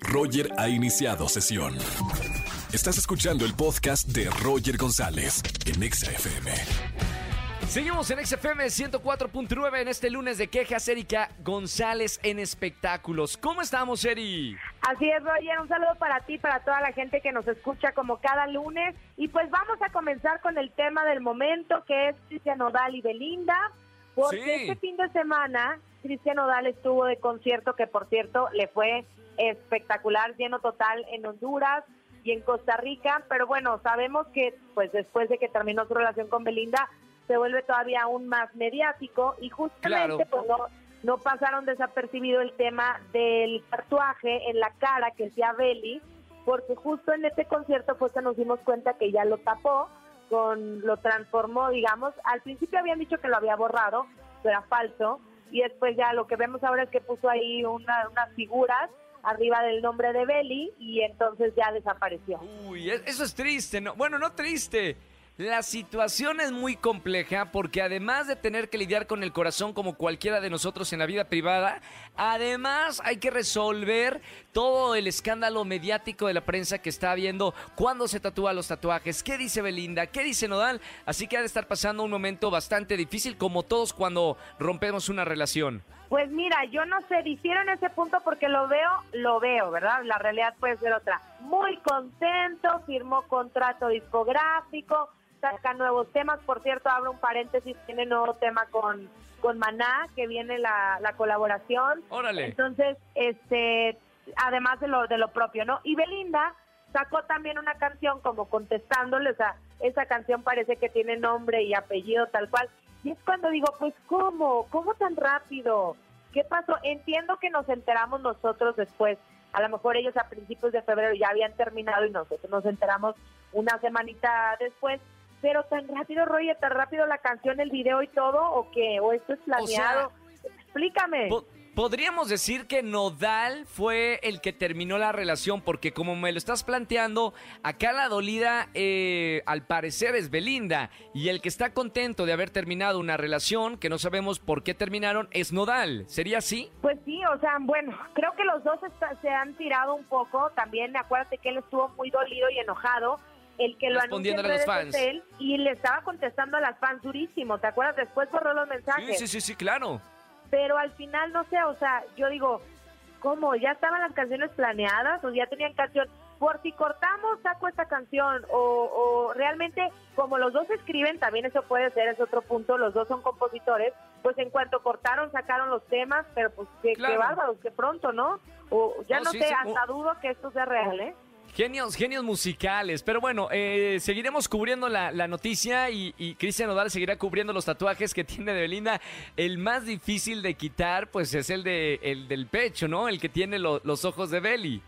Roger ha iniciado sesión. Estás escuchando el podcast de Roger González en Exa FM. Seguimos en XFM 104.9 en este lunes de quejas, Erika González en espectáculos. ¿Cómo estamos, Eri? Así es, Roger. Un saludo para ti, para toda la gente que nos escucha como cada lunes. Y pues vamos a comenzar con el tema del momento, que es Cristian Odal y Belinda. Porque Sí. este fin de semana Cristian Odal estuvo de concierto, que por cierto le fue espectacular, lleno total en Honduras y en Costa Rica. Pero bueno, sabemos que pues después de que terminó su relación con Belinda, se vuelve todavía aún más mediático y justamente Claro. pues no, no pasaron desapercibido el tema del tatuaje en la cara que hacía Belly, porque justo en este concierto fue que nos dimos cuenta que ya lo tapó, con lo transformó, digamos. Al principio habían dicho que lo había borrado, pero era falso, y después ya lo que vemos ahora es que puso ahí una- unas figuras arriba del nombre de Belly y entonces ya desapareció. Uy, e- eso es triste, ¿no? Bueno, no triste. La situación es muy compleja porque además de tener que lidiar con el corazón como cualquiera de nosotros en la vida privada, además hay que resolver todo el escándalo mediático de la prensa que está viendo cuándo se tatúa los tatuajes, qué dice Belinda, qué dice Nodal, así que ha de estar pasando un momento bastante difícil como todos cuando rompemos una relación. Pues mira, yo no sé, difiero ese punto porque lo veo, lo veo, ¿verdad? La realidad puede ser otra. Muy contento, firmó contrato discográfico, saca nuevos temas. Por cierto, abro un paréntesis, tiene nuevo tema con, con Maná, que viene la, la colaboración. Órale. Entonces, este, además de lo, de lo propio, ¿no? Y Belinda sacó también una canción como contestándole, o sea, esa canción parece que tiene nombre y apellido tal cual. Y es cuando digo, pues, ¿cómo? ¿Cómo tan rápido? ¿Qué pasó? Entiendo que nos enteramos nosotros después. A lo mejor ellos a principios de febrero ya habían terminado y nosotros nos enteramos una semanita después. Pero tan rápido, Roger, tan rápido la canción, el video y todo, ¿o qué? ¿O esto es planeado? Explícame. Po- Podríamos decir que Nodal fue el que terminó la relación, porque como me lo estás planteando, acá la dolida eh, al parecer es Belinda, y el que está contento de haber terminado una relación, que no sabemos por qué terminaron, es Nodal. ¿Sería así? Pues sí, o sea, bueno, creo que los dos está- se han tirado un poco. También acuérdate que él estuvo muy dolido y enojado. El que lo en Respondiéndole a los es fans. él y le estaba contestando a las fans durísimo. ¿Te acuerdas? Después borró los mensajes. Sí, sí, sí, sí, claro. Pero al final, no sé, o sea, yo digo, ¿cómo? ¿Ya estaban las canciones planeadas o ya tenían canción? Por si cortamos, saco esta canción. O, o realmente, como los dos escriben, también eso puede ser, es otro punto, los dos son compositores, pues en cuanto cortaron, sacaron los temas, pero pues qué, Claro. qué bárbaros, qué pronto, ¿no? O ya No, no, sí, sé, sí, hasta dudo que esto sea real, ¿eh? Genios, genios musicales. Pero bueno, eh, seguiremos cubriendo la, la noticia y, y Cristian Nodal seguirá cubriendo los tatuajes que tiene de Belinda. El más difícil de quitar, pues es el, de, el del pecho, ¿no? El que tiene lo- los ojos de Belly.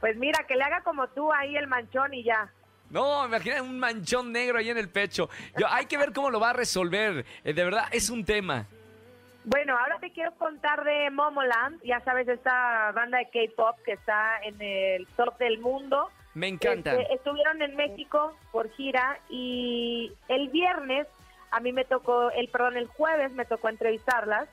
Pues mira, que le haga como tú ahí el manchón y ya. No, imagina un manchón negro ahí en el pecho. Yo, hay que ver cómo lo va a resolver. Eh, de verdad, es un tema. Bueno, ahora te quiero contar de Momoland, ya sabes, esta banda de K-pop que está en el top del mundo. Me encanta. Este, estuvieron en México por gira y el viernes a mí me tocó, el perdón, el jueves me tocó entrevistarlas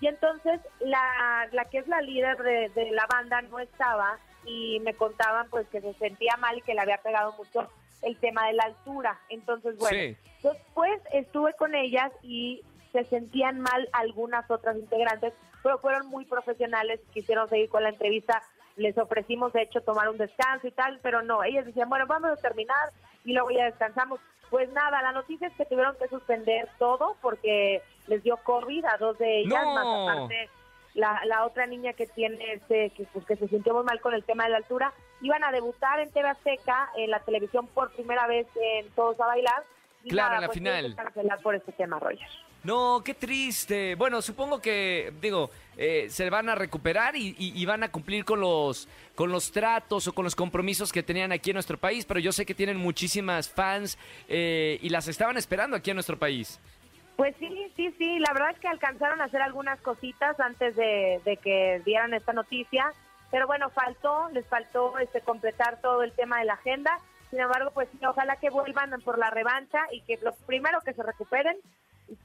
y entonces la, la que es la líder de, de la banda no estaba y me contaban pues que se sentía mal y que le había pegado mucho el tema de la altura. Entonces, bueno, Sí. después estuve con ellas y se sentían mal algunas otras integrantes, pero fueron muy profesionales, quisieron seguir con la entrevista, les ofrecimos de hecho tomar un descanso y tal, pero no, ellas decían, bueno, vamos a terminar y luego ya descansamos. Pues nada, la noticia es que tuvieron que suspender todo porque les dio COVID a dos de ellas, No. más aparte la, la otra niña que tiene este, que, pues, que se sintió muy mal con el tema de la altura, iban a debutar en TV Azteca, en la televisión por primera vez en Todos a Bailar. Y Claro, nada, en la pues, final. cancelar por este tema, Roger. No, qué triste. Bueno, supongo que, digo, eh, se van a recuperar y, y- y van a cumplir con los, con los tratos o con los compromisos que tenían aquí en nuestro país, pero yo sé que tienen muchísimas fans eh, y las estaban esperando aquí en nuestro país. Pues sí, sí, sí, la verdad es que alcanzaron a hacer algunas cositas antes de, de que dieran esta noticia, pero bueno, faltó, les faltó este completar todo el tema de la agenda, sin embargo, pues sí, ojalá que vuelvan por la revancha y que lo primero que se recuperen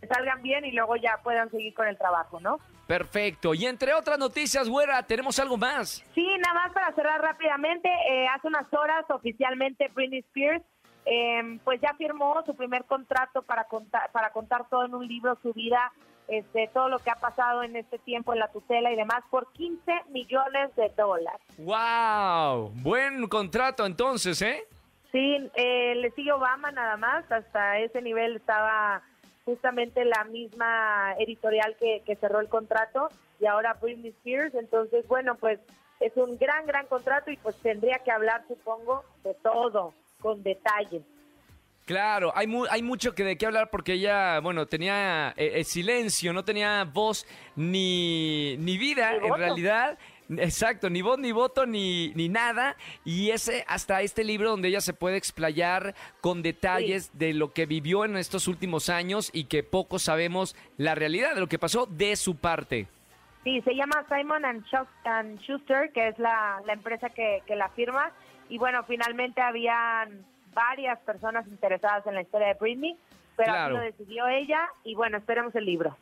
que salgan bien y luego ya puedan seguir con el trabajo, ¿no? Perfecto. Y entre otras noticias, güera, tenemos algo más. Sí, nada más para cerrar rápidamente, eh, hace unas horas oficialmente Britney Spears eh, pues ya firmó su primer contrato para contar, para contar todo en un libro, su vida, este, todo lo que ha pasado en este tiempo en la tutela y demás, por 15 millones de dólares. ¡Wow! Buen contrato entonces, ¿eh? Sí, eh, le sigue Obama nada más, hasta ese nivel estaba justamente la misma editorial que, que cerró el contrato y ahora Britney Spears, entonces bueno, pues es un gran, gran contrato y pues tendría que hablar, supongo, de todo con detalles. Claro, hay, hay mucho que de qué hablar porque ella, bueno, tenía eh, silencio, no tenía voz ni, ni vida en realidad. Exacto, ni voz, ni voto, ni, ni nada. Y ese, hasta este libro donde ella se puede explayar con detalles de lo que vivió en estos últimos años y que poco sabemos la realidad de lo que pasó de su parte. Sí, se llama Simon and, Schuster, que es la, la empresa que, que la firma y bueno, finalmente habían varias personas interesadas en la historia de Britney, pero así lo decidió ella y bueno, esperemos el libro.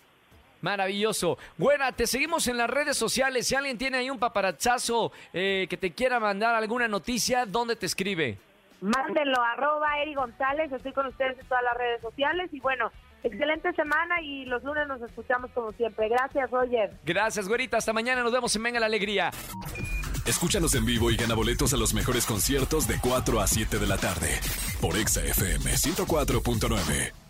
Maravilloso. Buena, te seguimos en las redes sociales. Si alguien tiene ahí un paparachazo eh, que te quiera mandar alguna noticia, ¿dónde te escribe? Mándenlo, arroba Eri González. Estoy con ustedes en todas las redes sociales. Y bueno, excelente semana y los lunes nos escuchamos como siempre. Gracias, Roger. Gracias, güerita. Hasta mañana. Nos vemos en Venga la Alegría. Escúchanos en vivo y gana boletos a los mejores conciertos de 4 a 7 de la tarde por Exa FM 104.9.